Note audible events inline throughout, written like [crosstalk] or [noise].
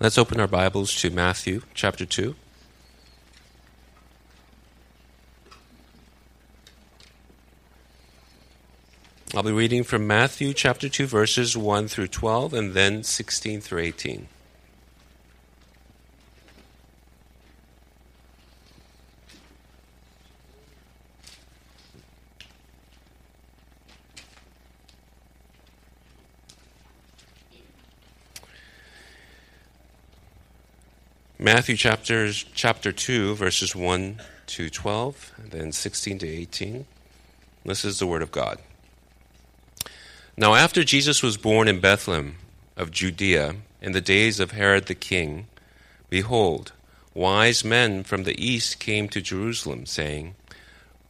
Let's open our Bibles to Matthew chapter 2. I'll be reading from Matthew chapter 2, verses 1 through 12, and then 16 through 18. Matthew chapters, chapter 2, verses 1 to 12, and then 16 to 18. This is the Word of God. Now, after Jesus was born in Bethlehem of Judea in the days of Herod the king, behold, wise men from the east came to Jerusalem, saying,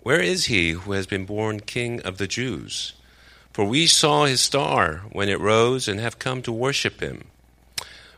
Where is he who has been born king of the Jews? For we saw his star when it rose and have come to worship him.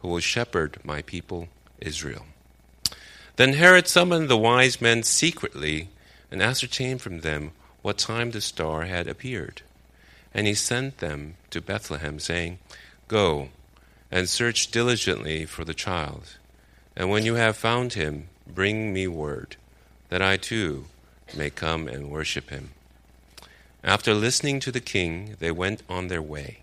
who will shepherd my people Israel. Then Herod summoned the wise men secretly and ascertained from them what time the star had appeared. And he sent them to Bethlehem, saying, Go and search diligently for the child, and when you have found him, bring me word, that I too may come and worship him. After listening to the king, they went on their way.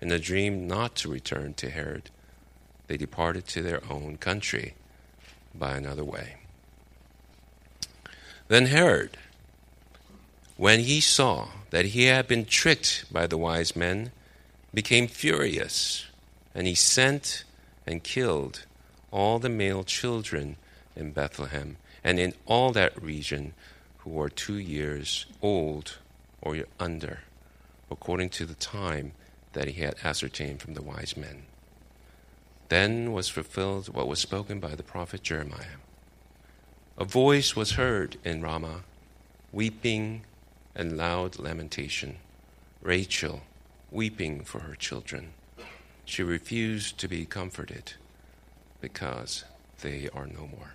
in a dream not to return to Herod, they departed to their own country by another way. Then Herod, when he saw that he had been tricked by the wise men, became furious, and he sent and killed all the male children in Bethlehem and in all that region who were two years old or under, according to the time that he had ascertained from the wise men. Then was fulfilled what was spoken by the prophet Jeremiah. A voice was heard in Ramah, weeping and loud lamentation. Rachel weeping for her children. She refused to be comforted because they are no more.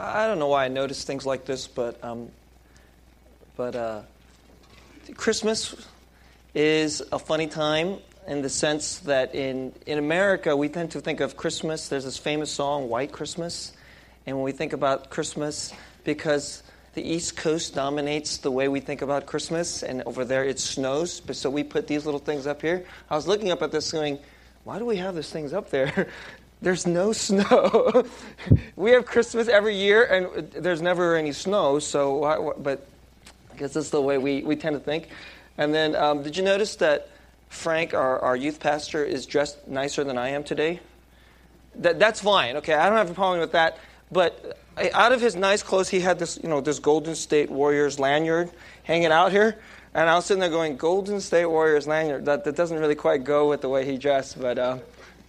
I don't know why I notice things like this, but um, but uh, Christmas is a funny time in the sense that in in America we tend to think of Christmas. There's this famous song, "White Christmas," and when we think about Christmas, because the East Coast dominates the way we think about Christmas, and over there it snows. So we put these little things up here. I was looking up at this, going, "Why do we have these things up there?" [laughs] there's no [laughs] snow. we have Christmas every year, and there's never any snow. So, but I guess that's the way we, we tend to think. And then, um, did you notice that Frank, our, our youth pastor, is dressed nicer than I am today? That, that's fine. Okay, I don't have a problem with that. But out of his nice clothes, he had this, you know, this Golden State Warriors lanyard hanging out here. And I was sitting there going, Golden State Warriors lanyard. That, that doesn't really quite go with the way he dressed, but. Uh,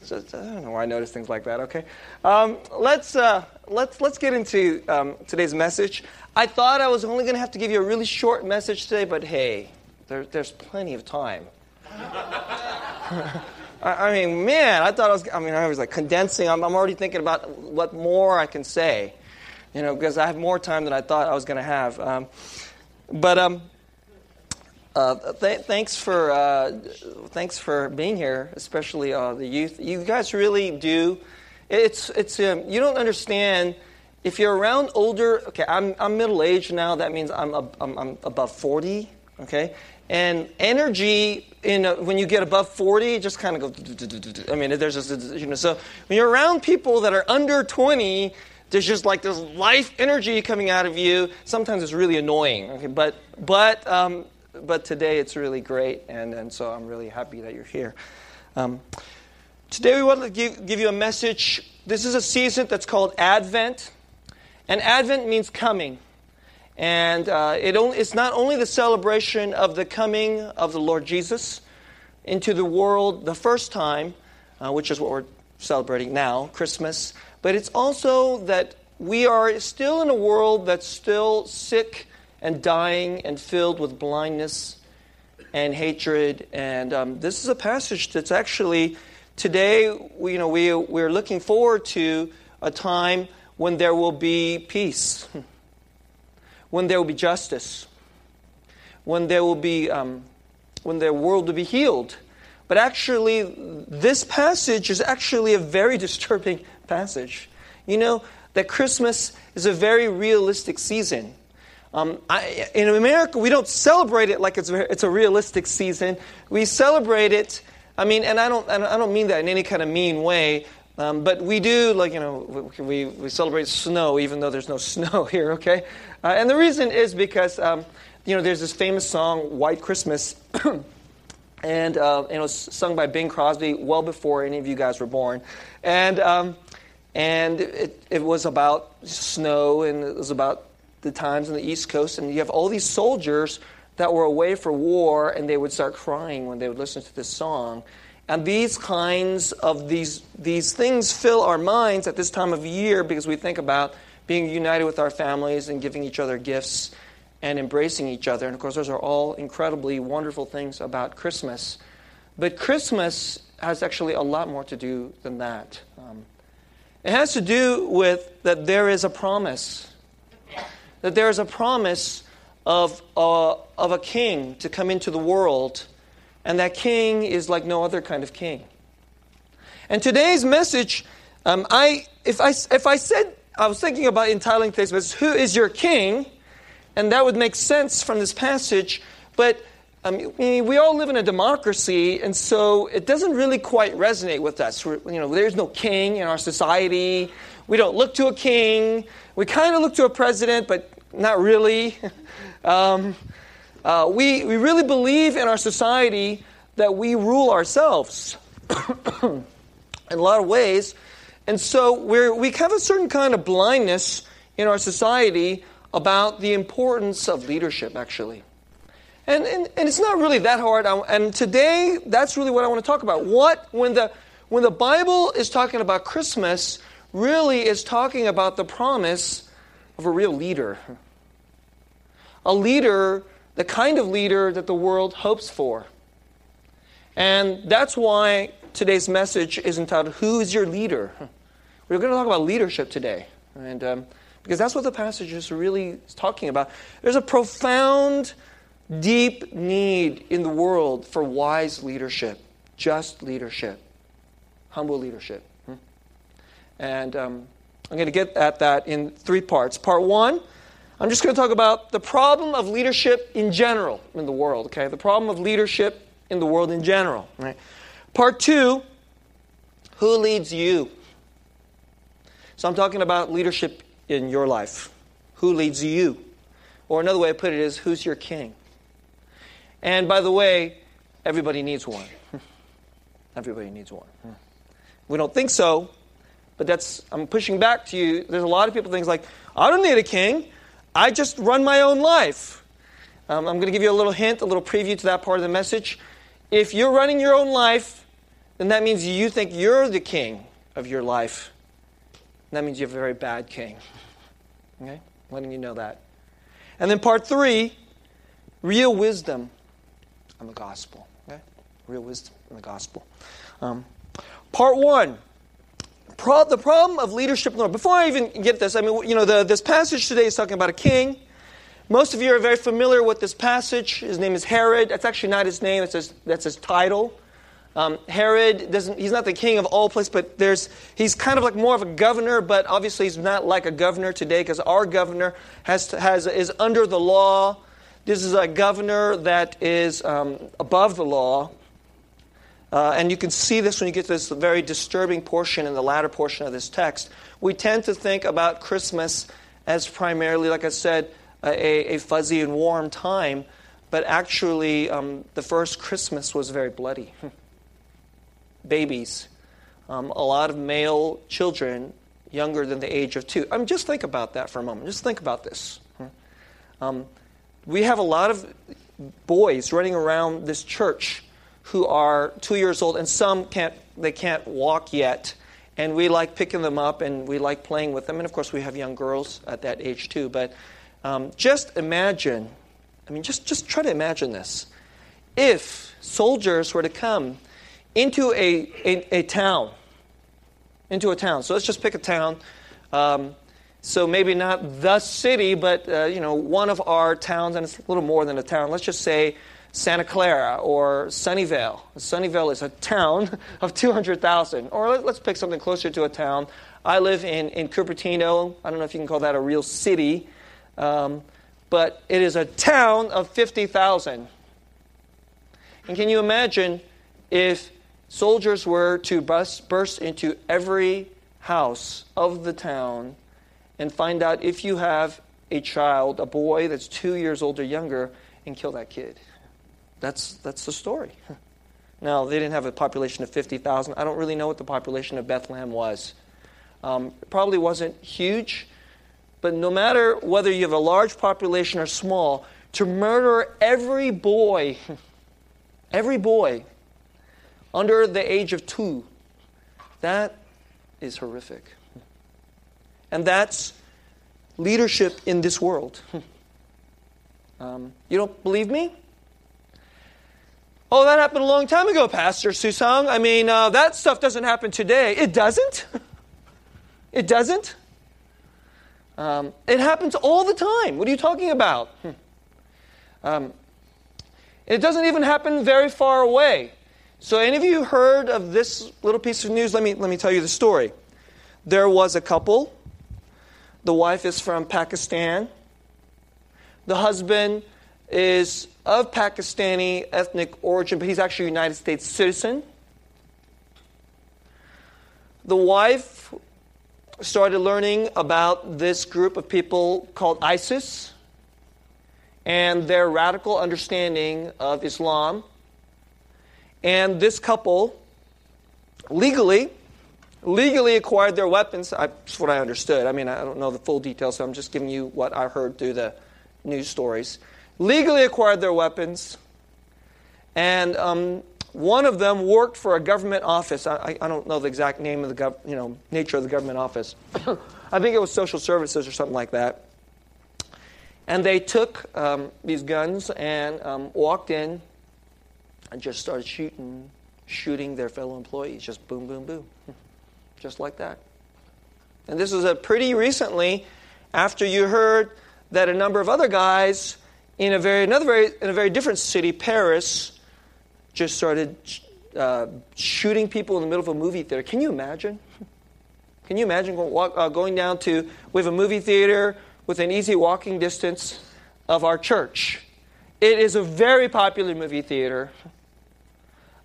I don't know why I notice things like that. Okay, um, let's uh, let's let's get into um, today's message. I thought I was only going to have to give you a really short message today, but hey, there, there's plenty of time. [laughs] I, I, mean, man, I thought I was. I mean, I was like condensing. I'm, I'm already thinking about what more I can say, you know, because I have more time than I thought I was going to have. Um, but um, uh, th- thanks for uh, thanks for being here, especially uh, the youth. You guys really do. It's it's um, you don't understand if you're around older, okay, I'm, I'm middle aged now. That means I'm, I'm, I'm above 40, okay? And energy, in a, when you get above 40, just kind of goes, I mean, there's just, you know, so when you're around people that are under 20, there's just like this life energy coming out of you. Sometimes it's really annoying, okay? But, but, um, but today it's really great, and, and so I'm really happy that you're here. Um, today we want to give, give you a message. This is a season that's called Advent. And Advent means coming. And uh, it only, it's not only the celebration of the coming of the Lord Jesus into the world the first time, uh, which is what we're celebrating now, Christmas, but it's also that we are still in a world that's still sick and dying and filled with blindness and hatred. And um, this is a passage that's actually today, we, you know, we, we're looking forward to a time when there will be peace, [laughs] when there will be justice, when there will be, um, when the world will be healed. But actually, this passage is actually a very [laughs] disturbing passage. You know, that Christmas is a very realistic season. Um, I, in America, we don't celebrate it like it's, it's a realistic season. We celebrate it, I mean, and I don't, I don't mean that in any kind of mean way, um, but we do, like, you know, we, we celebrate snow even though there's no [laughs] snow here, okay? Uh, and the reason is because, um, you know, there's this famous song, White Christmas, [clears throat] and, uh, and, it was sung by Bing Crosby well before any of you guys were born. And, um, and it, it was about snow and it was about the times on the East Coast. And you have all these soldiers that were away for war and they would start crying when they would listen to this song. And these kinds of these, these things fill our minds at this time of year because we think about being united with our families and giving each other gifts and embracing each other. And of course, those are all incredibly wonderful things about Christmas. But Christmas has actually a lot more to do than that. Um, it has to do with that there is a promise. That there is a promise of, uh, of a king to come into the world and that king is like no other kind of king. And today's message, um, I, if, I, if I said, I was thinking about entitling today's message, Who is your king? And that would make sense from this passage, but um, we all live in a democracy, and so it doesn't really quite resonate with us. We're, you know, there's no king in our society. We don't look to a king. We kind of look to a president, but not really. [laughs] um, uh, we, we really believe in our society that we rule ourselves [coughs] in a lot of ways. And so we're, we have a certain kind of blindness in our society about the importance of leadership, actually. And, and, and it's not really that hard. And today, that's really what I want to talk about. What, when the, when the Bible is talking about Christmas, really is talking about the promise of a real leader. A leader the kind of leader that the world hopes for. And that's why today's message is entitled, Who is Your Leader? We're going to talk about leadership today. And um, because that's what the passage is really talking about. There's a profound, deep need in the world for wise leadership, just leadership, humble leadership. And um, I'm going to get at that in three parts. Part one, I'm just going to talk about the problem of leadership in general in the world, okay? The problem of leadership in the world in general, right? Part two, who leads you? So I'm talking about leadership in your life. Who leads you? Or another way to put it is, who's your king? And by the way, everybody needs one. [laughs] Everybody needs one. We don't think so, but that's, I'm pushing back to you. There's a lot of people things like, I don't need a king. I just run my own life. Um, I'm going to give you a little hint, a little preview to that part of the message. If you're running your own life, then that means you think you're the king of your life. That means you have a very bad king. Okay? Letting you know that. And then part three, real wisdom on the gospel. Okay? Real wisdom in the gospel. Um, part one, pro- the problem of leadership in the Lord. Before I even get this, I mean, you know, the, this passage today is talking about a king. Most of you are very familiar with this passage. His name is Herod. That's actually not his name, that's his, that's his title. Um, Herod doesn't, he's not the king of all places, but there's, he's kind of like more of a governor, but obviously he's not like a governor today because our governor has, to, has, is under the law. This is a governor that is um, above the law. Uh, and you can see this when you get to this very disturbing portion in the latter portion of this text. We tend to think about Christmas as primarily, like I said, a, a fuzzy and warm time, but actually, um, the first Christmas was very bloody. [laughs] babies, um, a lot of male children younger than the age of two. I mean, just think about that for a moment. Just think about this. Um, we have a lot of boys running around this church who are two years old, and some can't. They can't walk yet, and we like picking them up and we like playing with them. And of course, we have young girls at that age too. But um, just imagine. I mean, just just try to imagine this. If soldiers were to come into a, a, a, town. Into a town. So let's just pick a town. Um, so maybe not the city, but uh, you know one of our towns, and it's a little more than a town. Let's just say Santa Clara or Sunnyvale. Sunnyvale is a town [laughs] of 200,000. Or let, us pick something closer to a town. I live in, in Cupertino. I don't know if you can call that a real city, um, but it is a town of 50,000. And can you imagine if soldiers were to bust, burst into every house of the town and find out if you have a child, a boy that's two years old or younger, and kill that kid. That's, that's the story. [laughs] Now, they didn't have a population of 50,000. I don't really know what the population of Bethlehem was. Um, it probably wasn't huge, but no matter whether you have a large population or small, to murder every boy, [laughs] every boy under the age of two. That is horrific. And that's leadership in this world. [laughs] Um, you don't believe me? Oh, that happened a long time ago, Pastor Susang. I mean, uh, that stuff doesn't happen today. It doesn't. [laughs] it doesn't. Um, it happens all the time. What are you talking about? Hmm. Um, it doesn't even happen very far away. So, any of you heard of this little piece of news? Let me, let me tell you the story. There was a couple. The wife is from Pakistan. The husband is of Pakistani ethnic origin, but he's actually a United States citizen. The wife started learning about this group of people called ISIS and their radical understanding of Islam. And this couple legally legally acquired their weapons. I, that's what I understood. I mean, I don't know the full details, so I'm just giving you what I heard through the news stories. Legally acquired their weapons, and um, one of them worked for a government office. I, I, don't know the exact name of the gov, you know nature of the government office. [coughs] I think it was social services or something like that. And they took um, these guns and um, walked in and just started shooting, shooting their fellow employees. Just boom, boom, boom. [laughs] Just like that. And this was a pretty recently after you heard that a number of other guys in a very another very in a very different city, Paris, just started uh, shooting people in the middle of a movie theater. Can you imagine? Can you imagine going, walk, uh, going down to we have a movie theater within easy walking distance of our church. It is a very popular movie theater.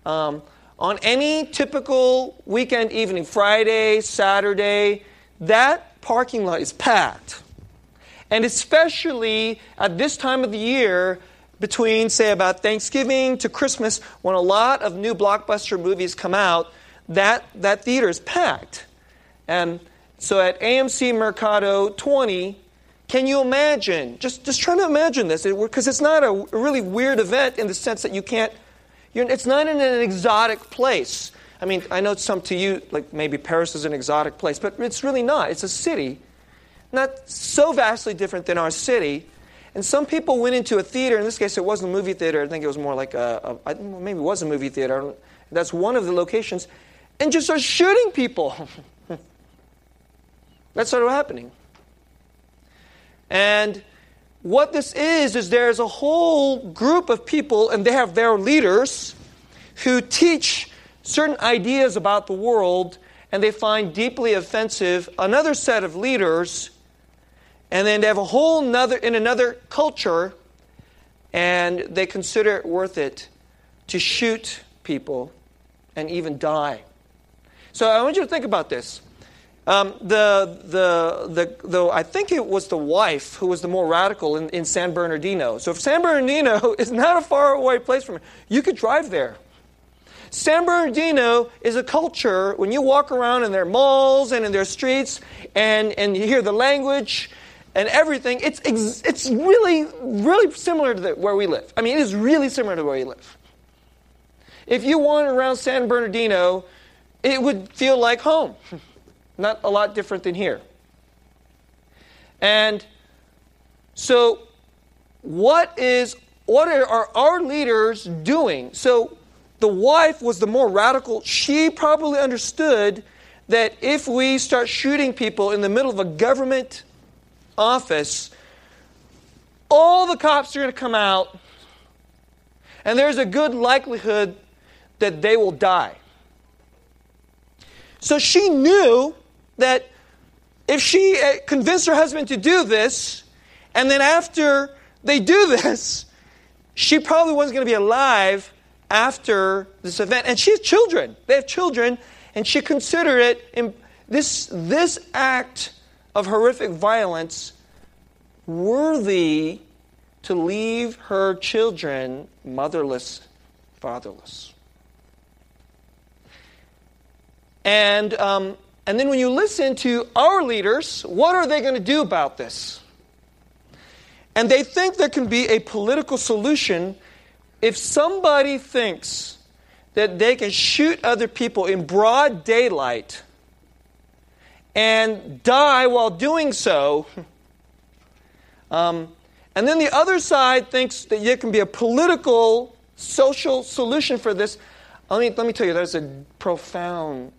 Um, on any typical weekend evening, Friday, Saturday, that parking lot is packed. And especially at this time of the year, between, say, about Thanksgiving to Christmas, when a lot of new blockbuster movies come out, that, that theater is packed. And so at AMC Mercado 20, can you imagine? Just, just try to imagine this, because it, it's not a really weird event in the sense that you can't it's not in an exotic place. I mean, I know some to you, like maybe Paris is an exotic place, but it's really not. It's a city, not so vastly different than our city. And some people went into a theater. In this case, it wasn't a movie theater. I think it was more like a, maybe it was a movie theater. That's one of the locations, and just started shooting people. [laughs] that started happening. And what this is, is there's a whole group of people, and they have their leaders who teach certain ideas about the world and they find deeply offensive another set of leaders, and then they have a whole nother in another culture, and they consider it worth it to shoot people and even die. So I want you to think about this. Um, the, the, the, the, I think it was the wife who was the more radical in, in San Bernardino. So if San Bernardino [laughs] is not a far away place from here, you could drive there. San Bernardino is a culture, when you walk around in their malls and in their streets and, and you hear the language and everything, it's, it's really, really similar to the, where we live. I mean, it is really similar to where we live. If you wander around San Bernardino, it would feel like home. [laughs] Not a lot different than here. And so, what is what are our leaders doing? So, the wife was the more radical. She probably understood that if we start shooting people in the middle of a government office, all the cops are going to come out, and there's a good likelihood that they will die. So she knew that if she uh, convinced her husband to do this, and then after they do this, she probably wasn't going to be alive after this event. And she has children. They have children, and she considered it this, this act of horrific violence worthy to leave her children motherless, fatherless. And, um, and then when you listen to our leaders, what are they going to do about this? And they think there can be a political solution if somebody thinks that they can shoot other people in broad daylight and die while doing so, [laughs] um, and then the other side thinks that there can be a political, social solution for this, let me, let me tell you, there's a profound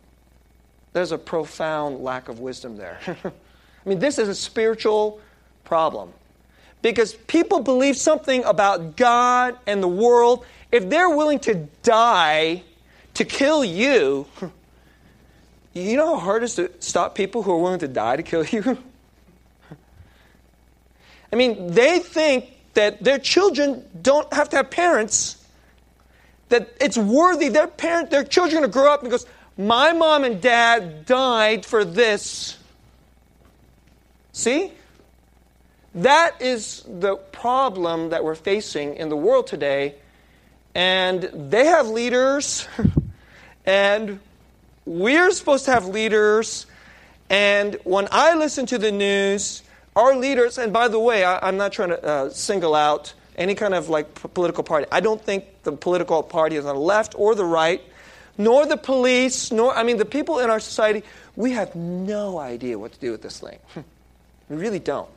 there's a profound lack of wisdom there. [laughs] I mean, this is a spiritual problem. Because people believe something about God and the world. If they're willing to die to kill you, [laughs] you know how hard it is to stop people who are willing to die to kill you? [laughs] I mean, they think that their children don't have to have parents, that it's worthy. Their parent, their children are going to grow up and my mom and dad died for this. See? That is the problem that we're facing in the world today. And they have leaders, [laughs] and we're supposed to have leaders. And when I listen to the news, our leaders, and by the way, I, am not trying to uh, single out any kind of like p- political party. I don't think the political party is on the left or the right nor the police, nor, I mean, the people in our society, we have no idea what to do with this thing. [laughs] we really don't.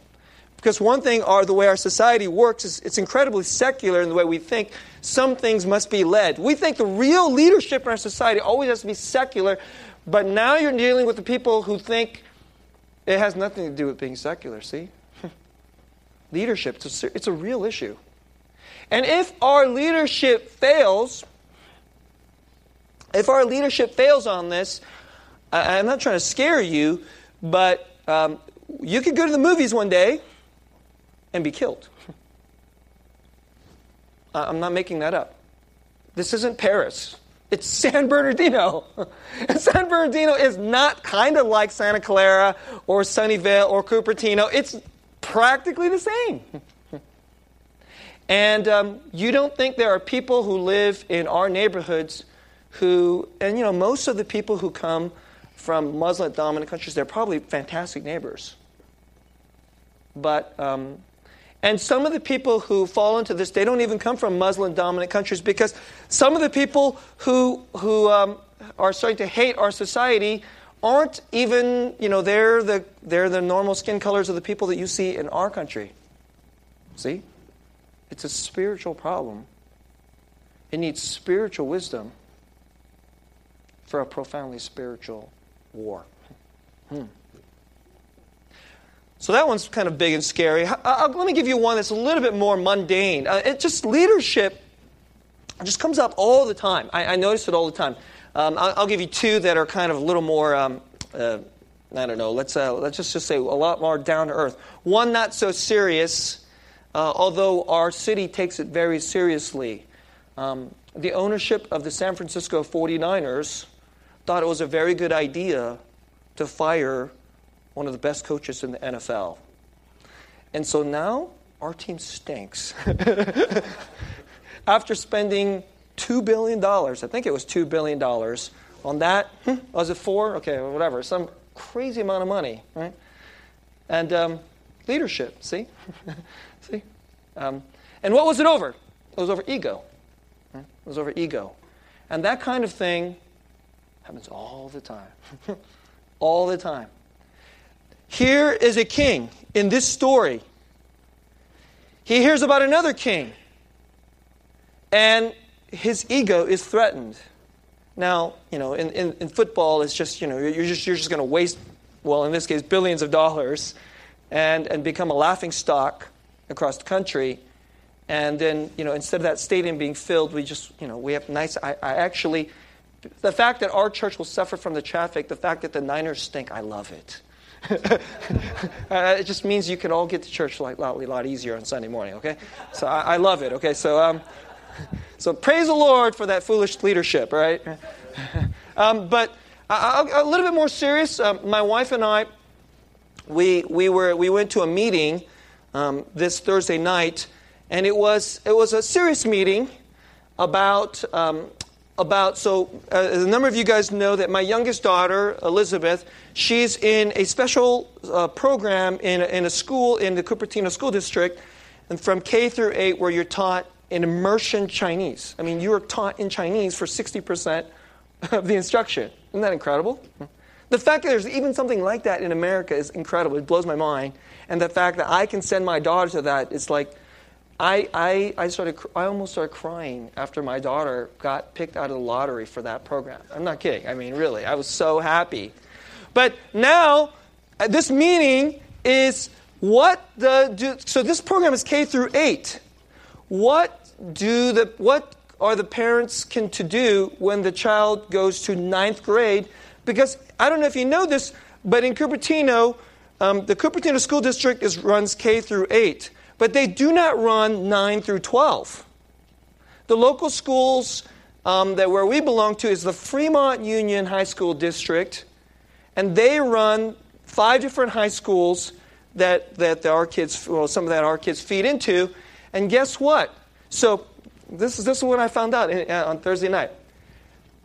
Because one thing, are the way our society works is it's incredibly secular in the way we think some things must be led. We think the real leadership in our society always has to be secular, but now you're dealing with the people who think it has nothing to do with being secular, see? [laughs] leadership, it's a, it's a real issue. And if our leadership fails, if our leadership fails on this, I, am not trying to scare you, but um, you could go to the movies one day and be killed. [laughs] I'm not making that up. This isn't Paris. It's [laughs] San Bernardino. And [laughs] San Bernardino is not kind of like Santa Clara or Sunnyvale or Cupertino. It's practically the same. and um, you don't think there are people who live in our neighborhoods who, and you know, most of the people who come from Muslim dominant countries, they're probably fantastic neighbors. But, um, and some of the people who fall into this, they don't even come from Muslim dominant countries because some of the people who, who um, are starting to hate our society aren't even, you know, they're the, they're the normal skin colors of the people that you see in our country. See? It's a spiritual problem. It needs spiritual wisdom for a profoundly spiritual war. Hmm. So that one's kind of big and scary. Uh, let me give you one that's a little bit more mundane. Uh, it just leadership just comes up all the time. I, I notice it all the time. Um, I'll, I'll, give you two that are kind of a little more. Um, uh, I don't know. Let's uh, let's just, just say a lot more down to earth. One not so serious, uh, although our city takes it very seriously. Um, the ownership of the San Francisco 49ers thought it was a very good idea to fire one of the best coaches in the NFL. And so now our team stinks. [laughs] After spending $2 billion, I think it was $2 billion on that, hmm, was it four? Okay, whatever, some crazy amount of money, right? And um, leadership, see? [laughs] see? Um, and what was it over? It was over ego. It was over ego. And that kind of thing happens all the time. [laughs] all the time. Here is a king in this story. He hears about another king, and his ego is threatened. Now, you know, in, in, in football, it's just, you know, you're just, you're just going to waste, well, in this case, billions of dollars and, and become a laughing stock across the country. And then, you know, instead of that stadium being filled, we just, you know, we have nice, I, I actually, the fact that our church will suffer from the traffic, the fact that the Niners stink, I love it. [laughs] uh, it just means you can all get to church a lot, lot easier on Sunday morning, okay? So I, I love it, okay? So, um, so praise the Lord for that foolish leadership, right? [laughs] um, but a, a, little bit more serious, um, my wife and I, we, we, were, we went to a meeting um, this Thursday night, and it was, it was a serious meeting about um, about so uh, a number of you guys know that my youngest daughter elizabeth she's in a special uh, program in a, in a school in the cupertino school district and from k through 8 where you're taught in immersion chinese. I mean you are taught in chinese for 60% of the instruction. Isn't that incredible? The fact that there's even something like that in america is incredible. It blows my mind. And the fact that i can send my daughter to that is like I, I, I, started, I almost started crying after my daughter got picked out of the lottery for that program. I'm not kidding. I mean, really, I was so happy. But now, uh, this meeting is what the, do, so this program is K through 8. What do the, what are the parents can to do when the child goes to ninth grade? Because I don't know if you know this, but in Cupertino, um, the Cupertino School District is, runs K through 8 but they do not run 9 through 12. The local schools um, that where we belong to is the Fremont Union High School District, and they run five different high schools that, that our kids, well, some of that our kids feed into. And guess what? So this is, this is what I found out in, uh, on Thursday night.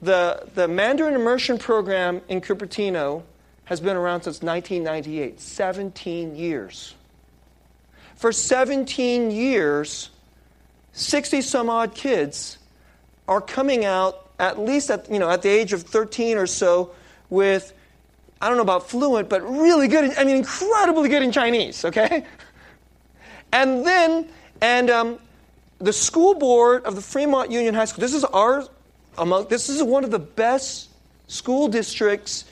The, the Mandarin Immersion Program in Cupertino has been around since 1998, 17 years. For 17 years, 60 some odd kids are coming out, at least at, you know, at the age of 13 or so, with, I don't know about fluent, but really good, I mean, incredibly good in Chinese, okay? [laughs] And then, and um, the school board of the Fremont Union High School, this is our, among, this is one of the best school districts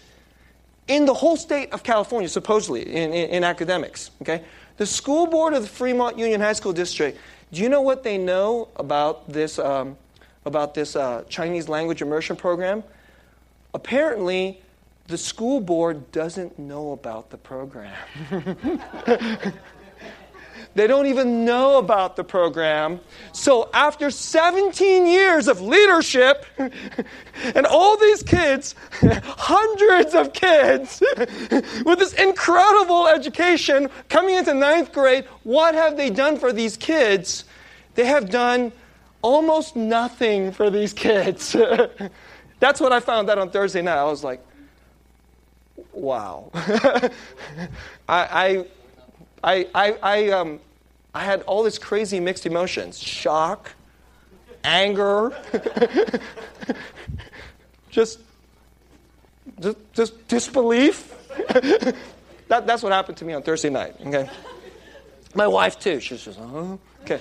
in the whole state of California, supposedly, in, in, in academics, okay? The school board of the Fremont Union High School District, do you know what they know about this, um, about this uh, Chinese language immersion program? Apparently, the school board doesn't know about the program. [laughs] They don't even know about the program. So, after 17 years of leadership, [laughs] and all these kids, [laughs] hundreds of kids, [laughs] with this incredible education coming into ninth grade, what have they done for these kids? They have done almost nothing for these kids. That's what I found out on Thursday night. I was like, wow. I, I, I, I, I, um, I had all these crazy mixed emotions shock, anger, [laughs] just, just, just disbelief. [laughs] that, that's what happened to me on Thursday night, okay? My wife, too. She's just, uh-huh. okay.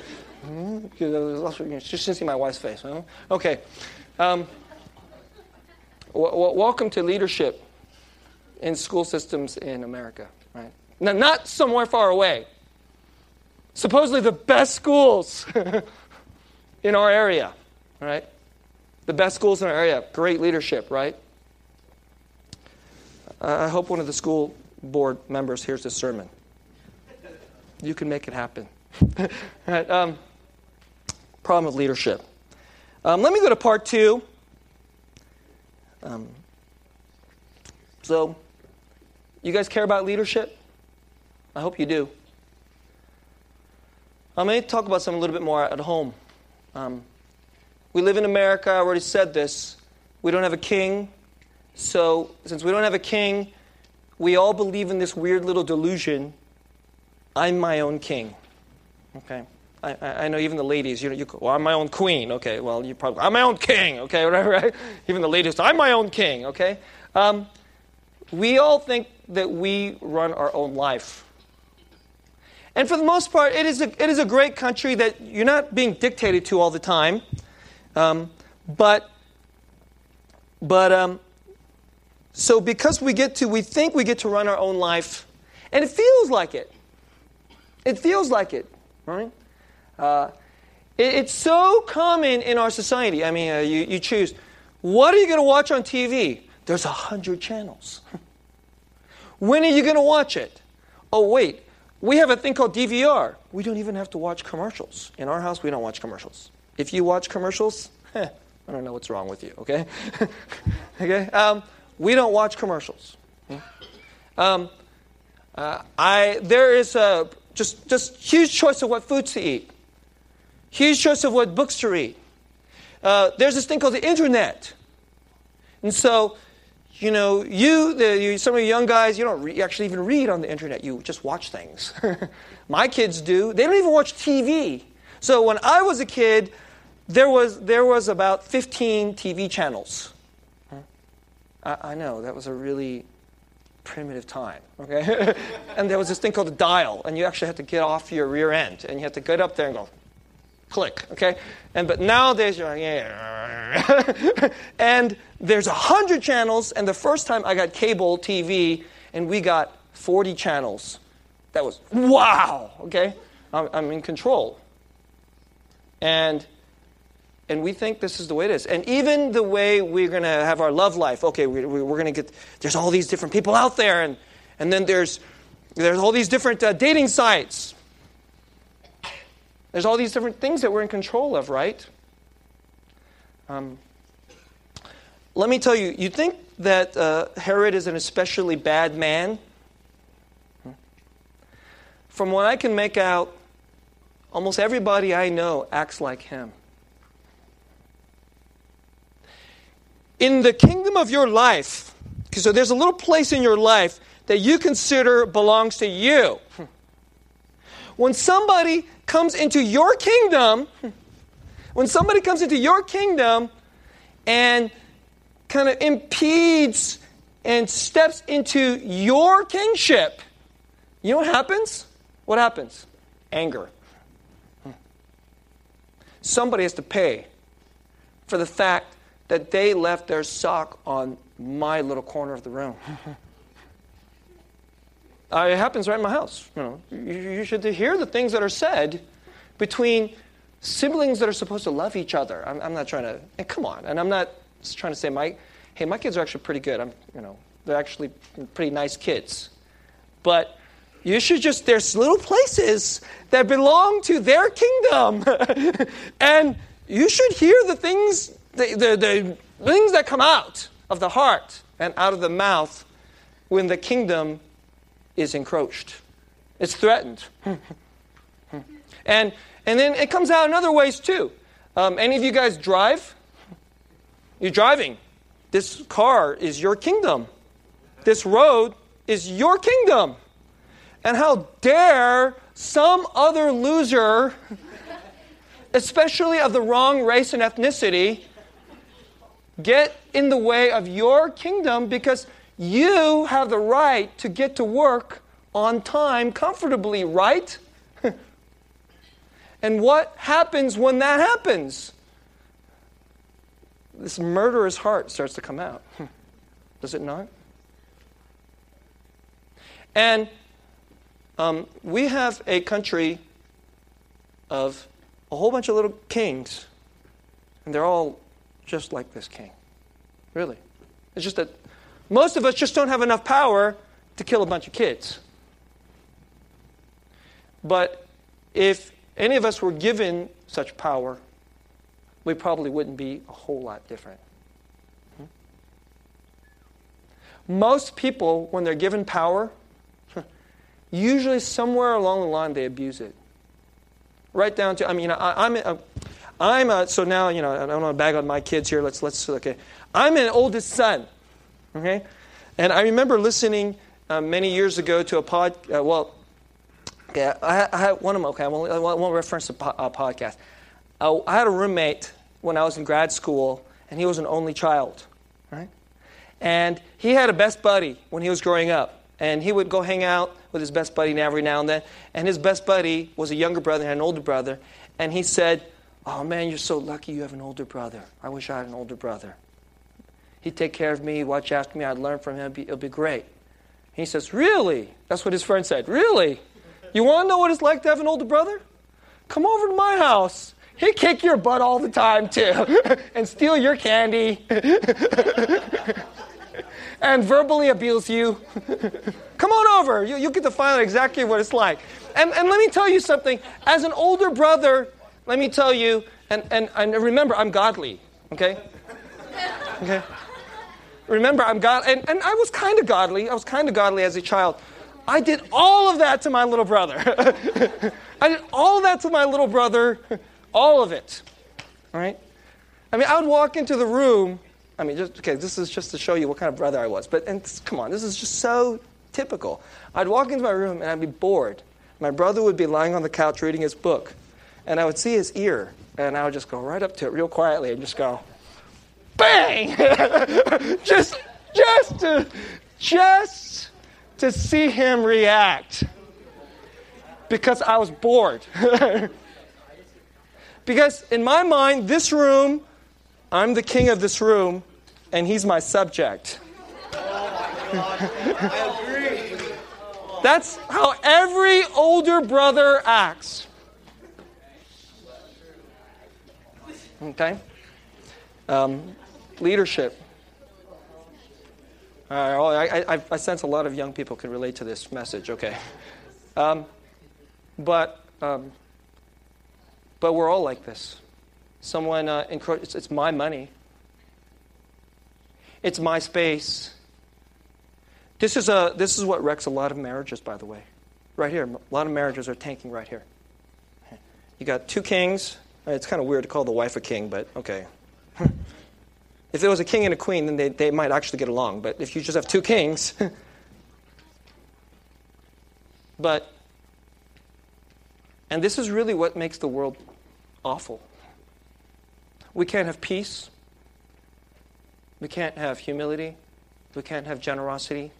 She should see my wife's face. Huh? Okay. Um, w- w- welcome to leadership in school systems in America, right? Now, not somewhere far away. Supposedly the best schools [laughs] in our area, right? The best schools in our area, great leadership, right? I hope one of the school board members hears this sermon. You can make it happen. [laughs] right, um, problem of leadership. Um, let me go to part two. Um, so, you guys care about leadership? I hope you do. I'm going to talk about something a little bit more at home. Um, we live in America. I already said this. We don't have a king. So, since we don't have a king, we all believe in this weird little delusion I'm my own king. Okay? I, I know even the ladies, you know, you, well, I'm my own queen. Okay, well, you probably, I'm my own king. Okay, [laughs] whatever, right? Even the ladies, I'm my own king. Okay? Um, we all think that we run our own life. And for the most part, it is a, it is a great country that you're not being dictated to all the time. Um, but, but, um, so because we get to, we think we get to run our own life, and it feels like it. It feels like it, right? Uh, it, it's so common in our society. I mean, uh, you, you choose, what are you going to watch on TV? There's a hundred channels. [laughs] when are you going to watch it? Oh, wait, we have a thing called DVR. We don't even have to watch commercials. In our house, we don't watch commercials. If you watch commercials, [laughs] I don't know what's wrong with you, okay? [laughs] okay? Um, we don't watch commercials. Um, uh, I, there is a just, just huge choice of what foods to eat, huge choice of what books to read. Uh, there's this thing called the internet. And so you know, you, the, you, some of you young guys, you don't re- actually even read on the internet. You just watch things. [laughs] My kids do. They don't even watch TV. So when I was a kid, there was, there was about 15 TV channels. I, I know, that was a really primitive time, okay? [laughs] and there was this thing called a dial, and you actually had to get off your rear end, and you had to get up there and go, click, okay? And but nowadays you're like, yeah. [laughs] and there's a hundred channels, and the first time I got cable TV, and we got 40 channels. That was wow, okay? I'm, I'm in control. And and we think this is the way it is. And even the way we're going to have our love life, okay, we, are going to get, there's all these different people out there, and, and then there's, there's all these different uh, dating sites. There's all these different things that we're in control of, right? Um, let me tell you, you think that uh, Herod is an especially bad man? Hmm? From what I can make out, almost everybody I know acts like him. In the kingdom of your life, so there's a little place in your life that you consider belongs to you. Hmm. When somebody comes into your kingdom, hmm, when somebody comes into your kingdom and kind of impedes and steps into your kingship, you know what happens? What happens? Anger. Somebody has to pay for the fact that they left their sock on my little corner of the room. [laughs] Uh, it happens right in my house. You know, you, you should hear the things that are said between siblings that are supposed to love each other. I'm, I'm not trying to. And come on, and I'm not just trying to say my. Hey, my kids are actually pretty good. I'm, you know, they're actually pretty nice kids, but you should just there's little places that belong to their kingdom, [laughs] and you should hear the things the, the, the things that come out of the heart and out of the mouth when the kingdom is encroached, it's threatened. [laughs] and, and then it comes out in other ways too. Um, any of you guys drive? You're driving. This car is your kingdom. This road is your kingdom. And how dare some other loser, especially of the wrong race and ethnicity, get in the way of your kingdom because you have the right to get to work on time comfortably, right? [laughs] and what happens when that happens? This murderous heart starts to come out. Does it not? And um, we have a country of a whole bunch of little kings, and they're all just like this king. Really. It's just that most of us just don't have enough power to kill a bunch of kids. But if any of us were given such power, we probably wouldn't be a whole lot different. Hmm? Most people, when they're given power, [laughs] usually somewhere along the line they abuse it. Right down to, I mean, I, am I'm, I'm a, so now, you know, I don't want to bag on my kids here. Let's, let's, okay. I'm an oldest son, okay? And I remember listening uh, many years ago to a pod, uh, well, yeah, I, I, had one of them, okay, I won't, I won't reference a, po- a podcast. Uh, I had a roommate when I was in grad school, and he was an only child, right? And he had a best buddy when he was growing up. And he would go hang out with his best buddy every now and then. And his best buddy was a younger brother and an older brother. And he said, Oh man, you're so lucky you have an older brother. I wish I had an older brother. He'd take care of me, watch after me, I'd learn from him, it'd be, be great. he says, Really? That's what his friend said. Really? You want to know what it's like to have an older brother? Come over to my house. He'd kick your butt all the time, too, [laughs] and steal your candy, [laughs] and verbally abuse you. [laughs] Come on over. You, you get to find out exactly what it's like. And, and let me tell you something. As an older brother, let me tell you, and, and, and remember, I'm godly, okay? Okay? Remember, I'm God, and, and I was kind of godly. I was kind of godly as a child. I did all of that to my little brother. I did all that to my little brother, all of it. Right? I mean, I would walk into the room. I mean, just, okay, this is just to show you what kind of brother I was. But and come on, this is just so typical. I'd walk into my room and I'd be bored. My brother would be lying on the couch reading his book and I would see his ear, and I would just go right up to it real quietly and just go, bang! [laughs] just, just to, just to see him react. Because I was bored. [laughs] because in my mind, this room, I'm the king of this room, and he's my subject. That's how every older brother acts. Okay? Um, leadership. Uh, I, I, I, sense a lot of young people can relate to this message, okay? Um, but, um, but we're all like this. Someone, uh, it's, it's my money, it's my space. This is, a, this is what wrecks a lot of marriages, by the way. Right here. A lot of marriages are tanking right here. You got two kings, it's kind of weird to call the wife a king, but okay. [laughs] if there was a king and a queen, then they, they might actually get along. But if you just have two kings, [laughs] but, and this is really what makes the world awful. We can't have peace. We can't have humility. We can't have generosity.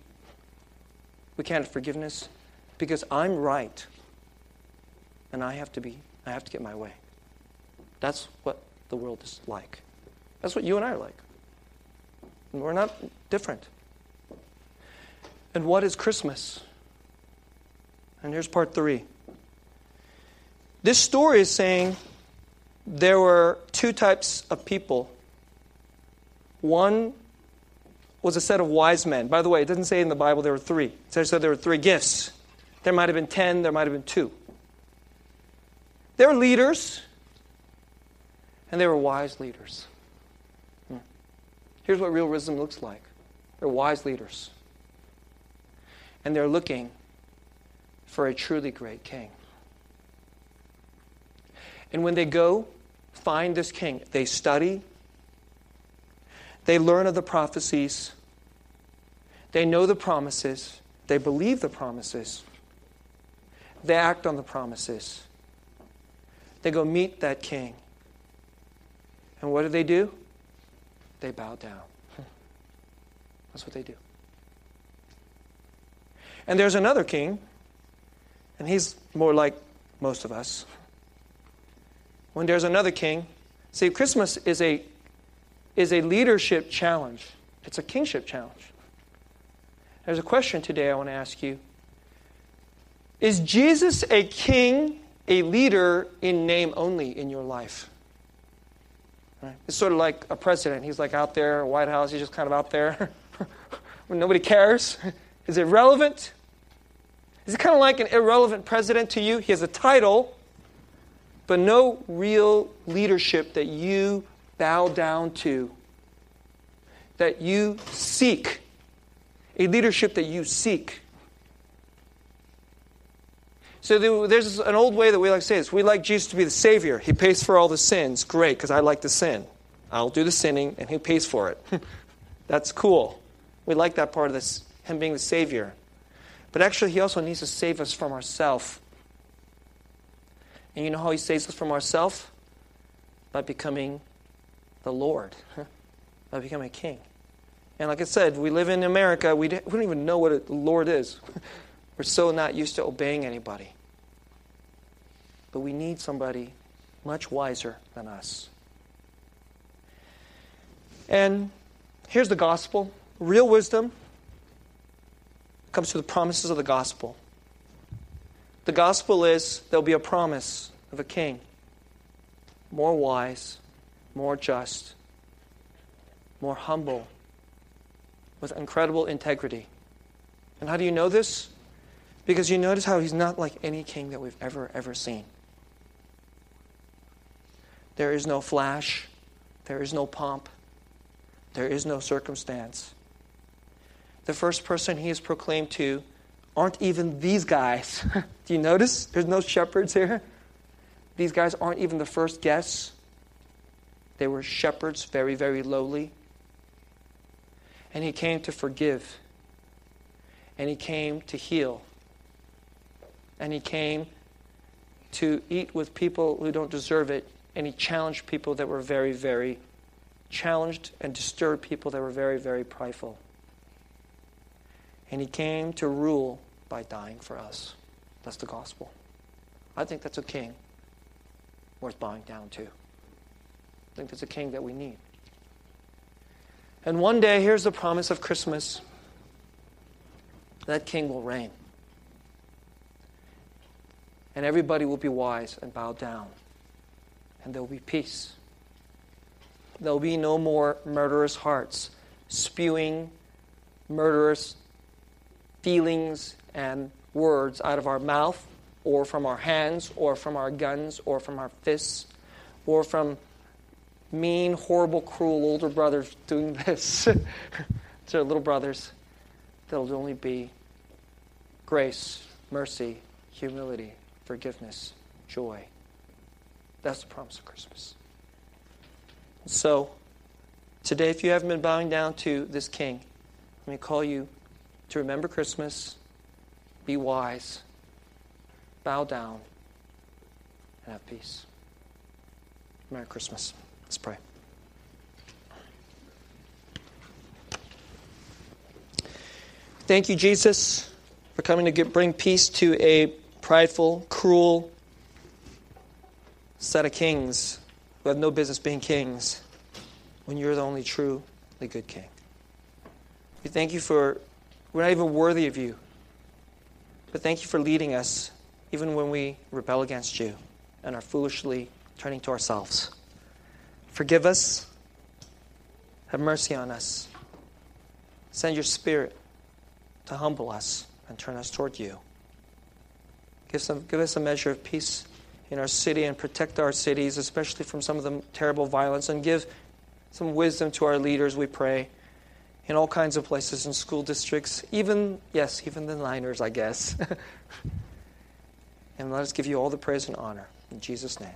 We can't have forgiveness because I'm right and I have to be, I have to get my way. That's what the world is like. That's what you and I are like. And we're not different. And what is Christmas? And here's part three. This story is saying there were two types of people. One was a set of wise men. By the way, it doesn't say in the Bible there were three. It says there were three gifts. There might have been ten, there might have been two. They were leaders, and they were wise leaders. Hmm. Here's what real wisdom looks like they're wise leaders. And they're looking for a truly great king. And when they go find this king, they study, they learn of the prophecies, they know the promises, they believe the promises, they act on the promises. They go meet that king. And what do they do? They bow down. [laughs] That's what they do. And there's another king, and he's more like most of us. When there's another king, see, Christmas is a, is a leadership challenge, it's a kingship challenge. There's a question today I want to ask you Is Jesus a king, a leader in name only in your life? Right? It's sort of like a president. He's like out there, White House, he's just kind of out there. [laughs] when nobody cares. Is it relevant? Is it kind of like an irrelevant president to you? He has a title, but no real leadership that you bow down to, that you seek, a leadership that you seek. So there's an old way that we like to say this. We like Jesus to be the Savior. He pays for all the sins. Great, because I like to sin. I'll do the sinning, and He pays for it. [laughs] That's cool. We like that part of this, Him being the Savior. But actually, He also needs to save us from ourselves. And you know how He saves us from ourselves? By becoming the Lord, [laughs] by becoming a king. And like I said, we live in America, we don't even know what a Lord is. [laughs] We're so not used to obeying anybody. But we need somebody much wiser than us. And here's the gospel real wisdom comes through the promises of the gospel. The gospel is there'll be a promise of a king, more wise, more just, more humble, with incredible integrity. And how do you know this? Because you notice how he's not like any king that we've ever, ever seen. There is no flash, there is no pomp, there is no circumstance. The first person he is proclaimed to aren't even these guys. [laughs] Do you notice? There's no shepherds here. These guys aren't even the first guests. They were shepherds, very, very lowly. And he came to forgive. And he came to heal. And he came to eat with people who don't deserve it. And he challenged people that were very, very challenged and disturbed people that were very, very prideful. And he came to rule by dying for us. That's the gospel. I think that's a king worth bowing down to. I think that's a king that we need. And one day, here's the promise of Christmas that king will reign. And everybody will be wise and bow down. And there will be peace. There will be no more murderous hearts spewing murderous feelings and words out of our mouth or from our hands or from our guns or from our fists or from mean, horrible, cruel older brothers doing [laughs] this to little brothers. There'll only be grace, mercy, humility, forgiveness, joy. That's the promise of Christmas. So, today, if you haven't been bowing down to this King, let me call you to remember Christmas, be wise, bow down, and have peace. Merry Christmas. Let's pray. Thank you, Jesus, for coming to get, bring peace to a prideful, cruel set of kings who have no business being kings when you're the only truly good king. We thank you for, we're not even worthy of you, but thank you for leading us even when we rebel against you and are foolishly turning to ourselves. Forgive us. Have mercy on us. Send your spirit to humble us and turn us toward you. Give, some, give us a measure of peace in our city and protect our cities, especially from some of the terrible violence, and give some wisdom to our leaders, we pray, in all kinds of places, in school districts, even, yes, even the liners, I guess. [laughs] and let us give you all the praise and honor. In Jesus' name.